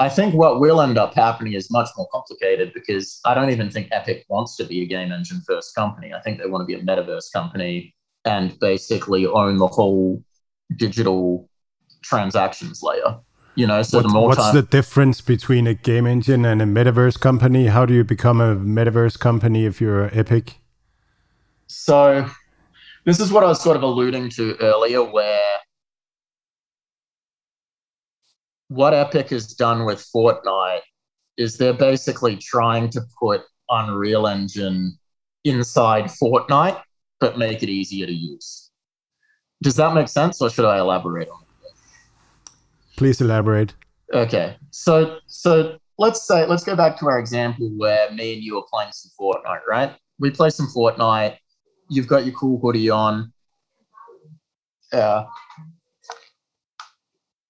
I think what will end up happening is much more complicated because I don't even think Epic wants to be a game engine first company. I think they want to be a metaverse company and basically own the whole digital transactions layer you know so what, the more what's time- the difference between a game engine and a metaverse company how do you become a metaverse company if you're epic so this is what i was sort of alluding to earlier where what epic has done with fortnite is they're basically trying to put unreal engine inside fortnite but make it easier to use does that make sense or should i elaborate on it Please elaborate. Okay, so so let's say let's go back to our example where me and you are playing some Fortnite, right? We play some Fortnite. You've got your cool hoodie on. Uh,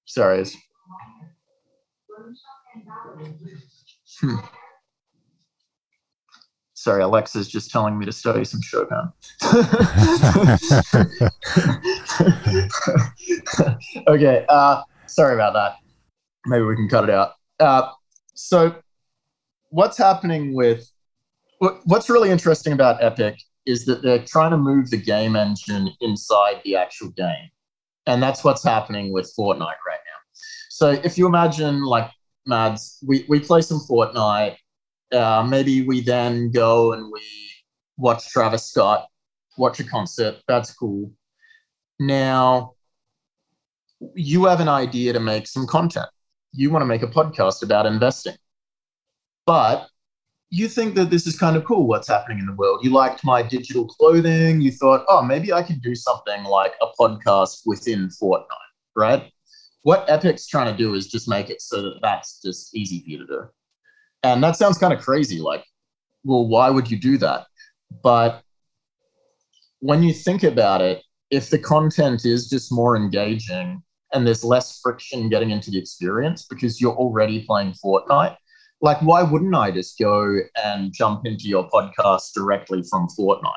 sorry. Hmm. Sorry, Alexa's just telling me to study some Chopin. okay. Uh, Sorry about that. Maybe we can cut it out. Uh, so, what's happening with what's really interesting about Epic is that they're trying to move the game engine inside the actual game. And that's what's happening with Fortnite right now. So, if you imagine, like, Mads, we, we play some Fortnite. Uh, maybe we then go and we watch Travis Scott, watch a concert. That's cool. Now, you have an idea to make some content. You want to make a podcast about investing. But you think that this is kind of cool what's happening in the world. You liked my digital clothing. You thought, oh, maybe I can do something like a podcast within Fortnite, right? What Epic's trying to do is just make it so that that's just easy for you to do. And that sounds kind of crazy. Like, well, why would you do that? But when you think about it, if the content is just more engaging and there's less friction getting into the experience because you're already playing Fortnite, like why wouldn't I just go and jump into your podcast directly from Fortnite?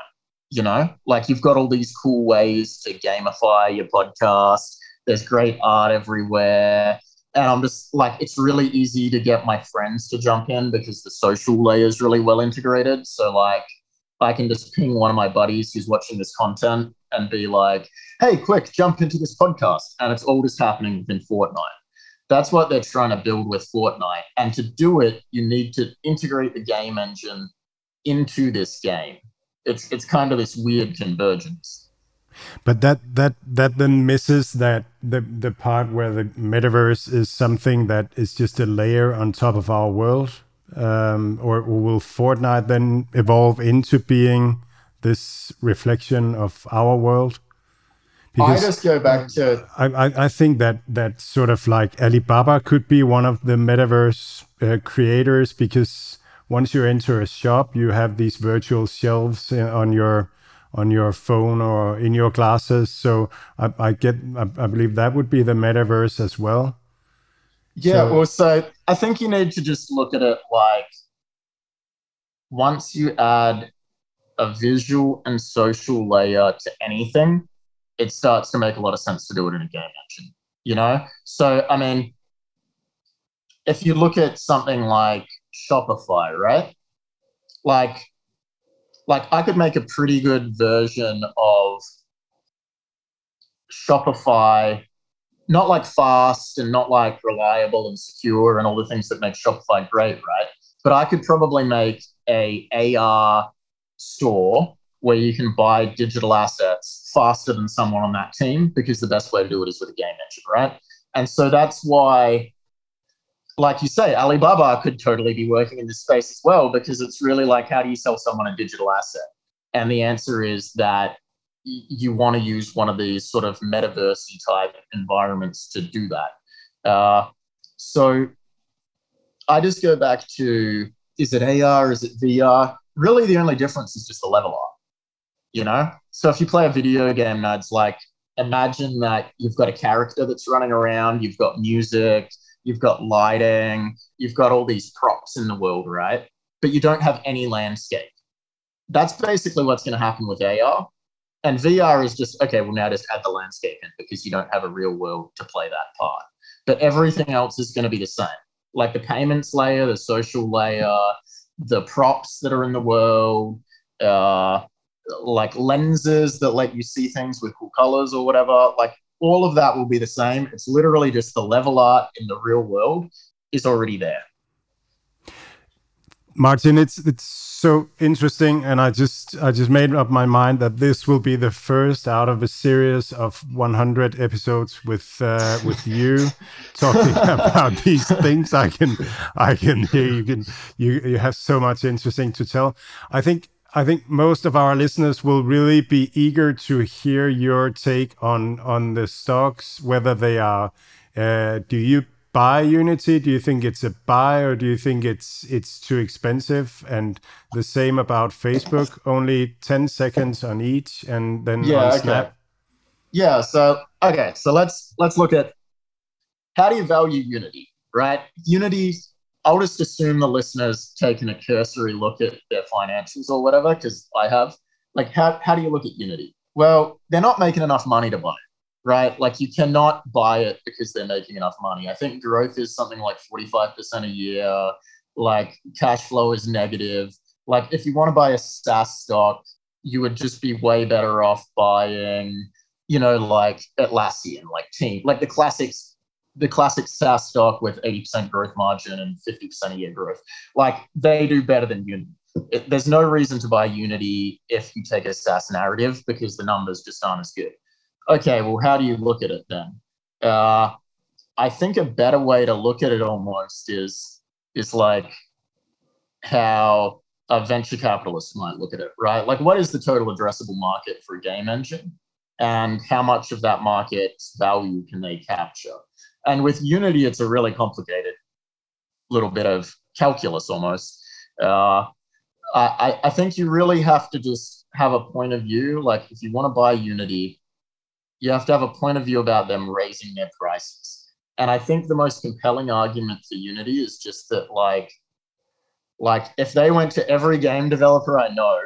You know, like you've got all these cool ways to gamify your podcast. There's great art everywhere. And I'm just like, it's really easy to get my friends to jump in because the social layer is really well integrated. So, like, I can just ping one of my buddies who's watching this content and be like, hey, quick, jump into this podcast. And it's all just happening within Fortnite. That's what they're trying to build with Fortnite. And to do it, you need to integrate the game engine into this game. It's it's kind of this weird convergence. But that that that then misses that the the part where the metaverse is something that is just a layer on top of our world. Um, or will Fortnite then evolve into being this reflection of our world? Because I just go back to. I, I, I think that that sort of like Alibaba could be one of the metaverse uh, creators because once you enter a shop, you have these virtual shelves uh, on your on your phone or in your glasses. So I, I get I, I believe that would be the metaverse as well. Yeah, so, well, so I think you need to just look at it like once you add a visual and social layer to anything, it starts to make a lot of sense to do it in a game engine, you know? So, I mean, if you look at something like Shopify, right? Like, like I could make a pretty good version of Shopify, not like fast and not like reliable and secure and all the things that make Shopify great, right? But I could probably make a AR store where you can buy digital assets faster than someone on that team because the best way to do it is with a game engine, right? And so that's why, like you say, Alibaba could totally be working in this space as well because it's really like, how do you sell someone a digital asset? And the answer is that you want to use one of these sort of metaverse type environments to do that. Uh, so I just go back to is it AR? Is it VR? Really, the only difference is just the level up you know? So if you play a video game it's like imagine that you've got a character that's running around, you've got music, you've got lighting, you've got all these props in the world, right? But you don't have any landscape. That's basically what's going to happen with AR. And VR is just, okay, well, now just add the landscape in because you don't have a real world to play that part. But everything else is going to be the same. Like the payments layer, the social layer, the props that are in the world, uh, like lenses that let you see things with cool colors or whatever. Like all of that will be the same. It's literally just the level art in the real world is already there. Martin, it's it's so interesting, and I just I just made up my mind that this will be the first out of a series of 100 episodes with uh, with you talking about these things. I can I can hear you can you you have so much interesting to tell. I think I think most of our listeners will really be eager to hear your take on on the stocks, whether they are. Uh, do you buy Unity? Do you think it's a buy, or do you think it's it's too expensive? And the same about Facebook, only ten seconds on each, and then yeah, on Snap. Okay. Yeah. So okay, so let's let's look at how do you value Unity, right? Unity I'll just assume the listeners taken a cursory look at their financials or whatever, because I have. Like, how, how do you look at Unity? Well, they're not making enough money to buy it, right? Like, you cannot buy it because they're making enough money. I think growth is something like 45% a year. Like, cash flow is negative. Like, if you want to buy a SaaS stock, you would just be way better off buying, you know, like Atlassian, like Team, like the classics the classic SaaS stock with 80% growth margin and 50% a year growth. Like they do better than Unity. It, there's no reason to buy Unity if you take a SaaS narrative because the numbers just aren't as good. Okay, well, how do you look at it then? Uh, I think a better way to look at it almost is is like how a venture capitalist might look at it, right? Like, what is the total addressable market for a game engine, and how much of that market's value can they capture? And with Unity, it's a really complicated little bit of calculus almost. Uh, I, I think you really have to just have a point of view. Like, if you want to buy Unity, you have to have a point of view about them raising their prices. And I think the most compelling argument for Unity is just that, like, like if they went to every game developer I know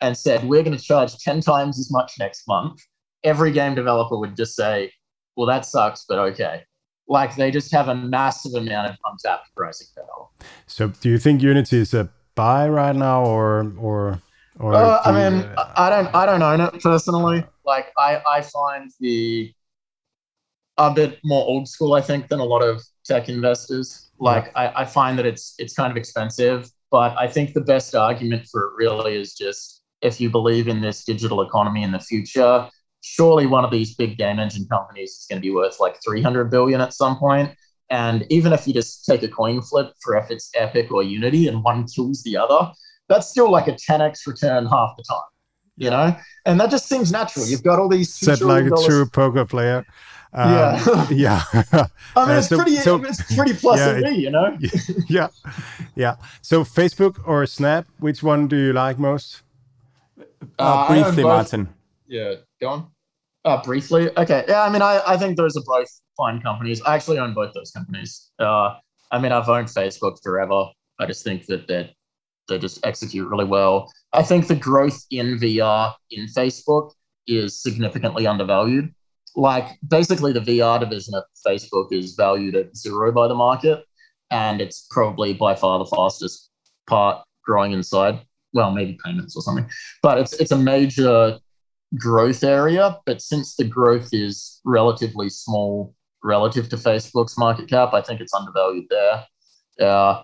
and said, we're going to charge 10 times as much next month, every game developer would just say, well, that sucks, but okay. Like they just have a massive amount of untapped pricing power. So do you think Unity is a buy right now or, or, or uh, I mean, you, uh, I don't, I don't own it personally. Like I, I find the a bit more old school, I think, than a lot of tech investors. Like yeah. I, I find that it's, it's kind of expensive but I think the best argument for it really is just if you believe in this digital economy in the future, surely one of these big game engine companies is going to be worth like 300 billion at some point. And even if you just take a coin flip for if it's Epic or Unity and one kills the other, that's still like a 10x return half the time, you know? And that just seems natural. You've got all these. Said like a true poker player. Um, yeah, yeah. I mean, it's uh, so, pretty. So, it's pretty plus yeah, me, you know. yeah, yeah. So Facebook or Snap, which one do you like most? Uh, uh briefly, Martin. Yeah, go on. Uh, briefly, okay. Yeah, I mean, I, I think those are both fine companies. I actually own both those companies. Uh, I mean, I've owned Facebook forever. I just think that they they just execute really well. I think the growth in VR in Facebook is significantly undervalued like basically the VR division of Facebook is valued at zero by the market, and it's probably by far the fastest part growing inside. Well, maybe payments or something, but it's it's a major growth area. But since the growth is relatively small relative to Facebook's market cap, I think it's undervalued there. Uh,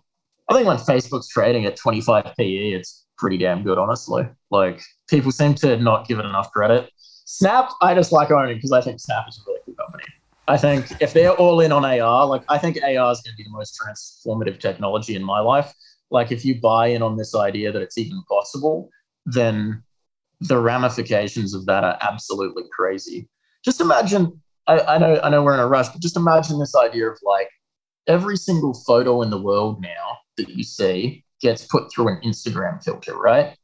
I think when Facebook's trading at 25 PE, it's pretty damn good, honestly. Like people seem to not give it enough credit. Snap, I just like owning because I think Snap is a really cool company. I think if they're all in on AR, like I think AR is going to be the most transformative technology in my life. Like if you buy in on this idea that it's even possible, then the ramifications of that are absolutely crazy. Just imagine, I, I know I know we're in a rush, but just imagine this idea of like every single photo in the world now that you see gets put through an Instagram filter, right?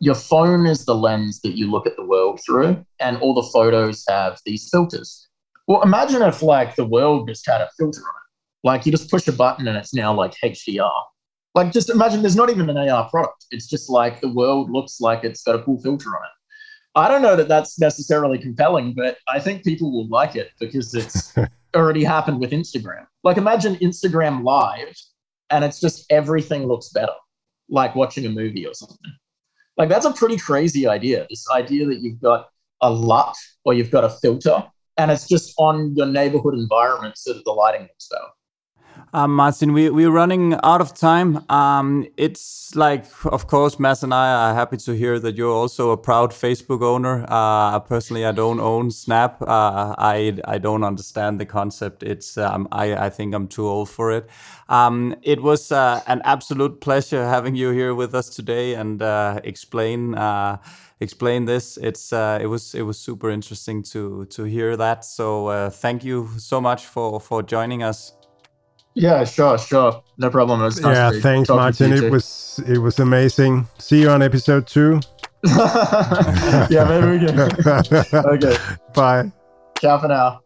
your phone is the lens that you look at the world through, and all the photos have these filters. Well, imagine if like the world just had a filter on it. Like you just push a button and it's now like HDR. Like just imagine there's not even an AR product. It's just like the world looks like it's got a cool filter on it. I don't know that that's necessarily compelling, but I think people will like it because it's already happened with Instagram. Like imagine Instagram live and it's just everything looks better, like watching a movie or something. Like that's a pretty crazy idea. This idea that you've got a LUT or you've got a filter and it's just on your neighborhood environment so that the lighting looks better. Um, Martin, we, we're running out of time. Um, it's like, of course, Mads and I are happy to hear that you're also a proud Facebook owner. Uh, personally, I don't own Snap. Uh, I, I don't understand the concept. It's um, I, I think I'm too old for it. Um, it was uh, an absolute pleasure having you here with us today and uh, explain uh, explain this. It's uh, it was it was super interesting to to hear that. So thank you so much for for joining us. Yeah, sure, sure. No problem. It was nice yeah, thanks, Martin. It was it was amazing. See you on episode two. yeah, maybe we can. okay. Bye. Ciao for now.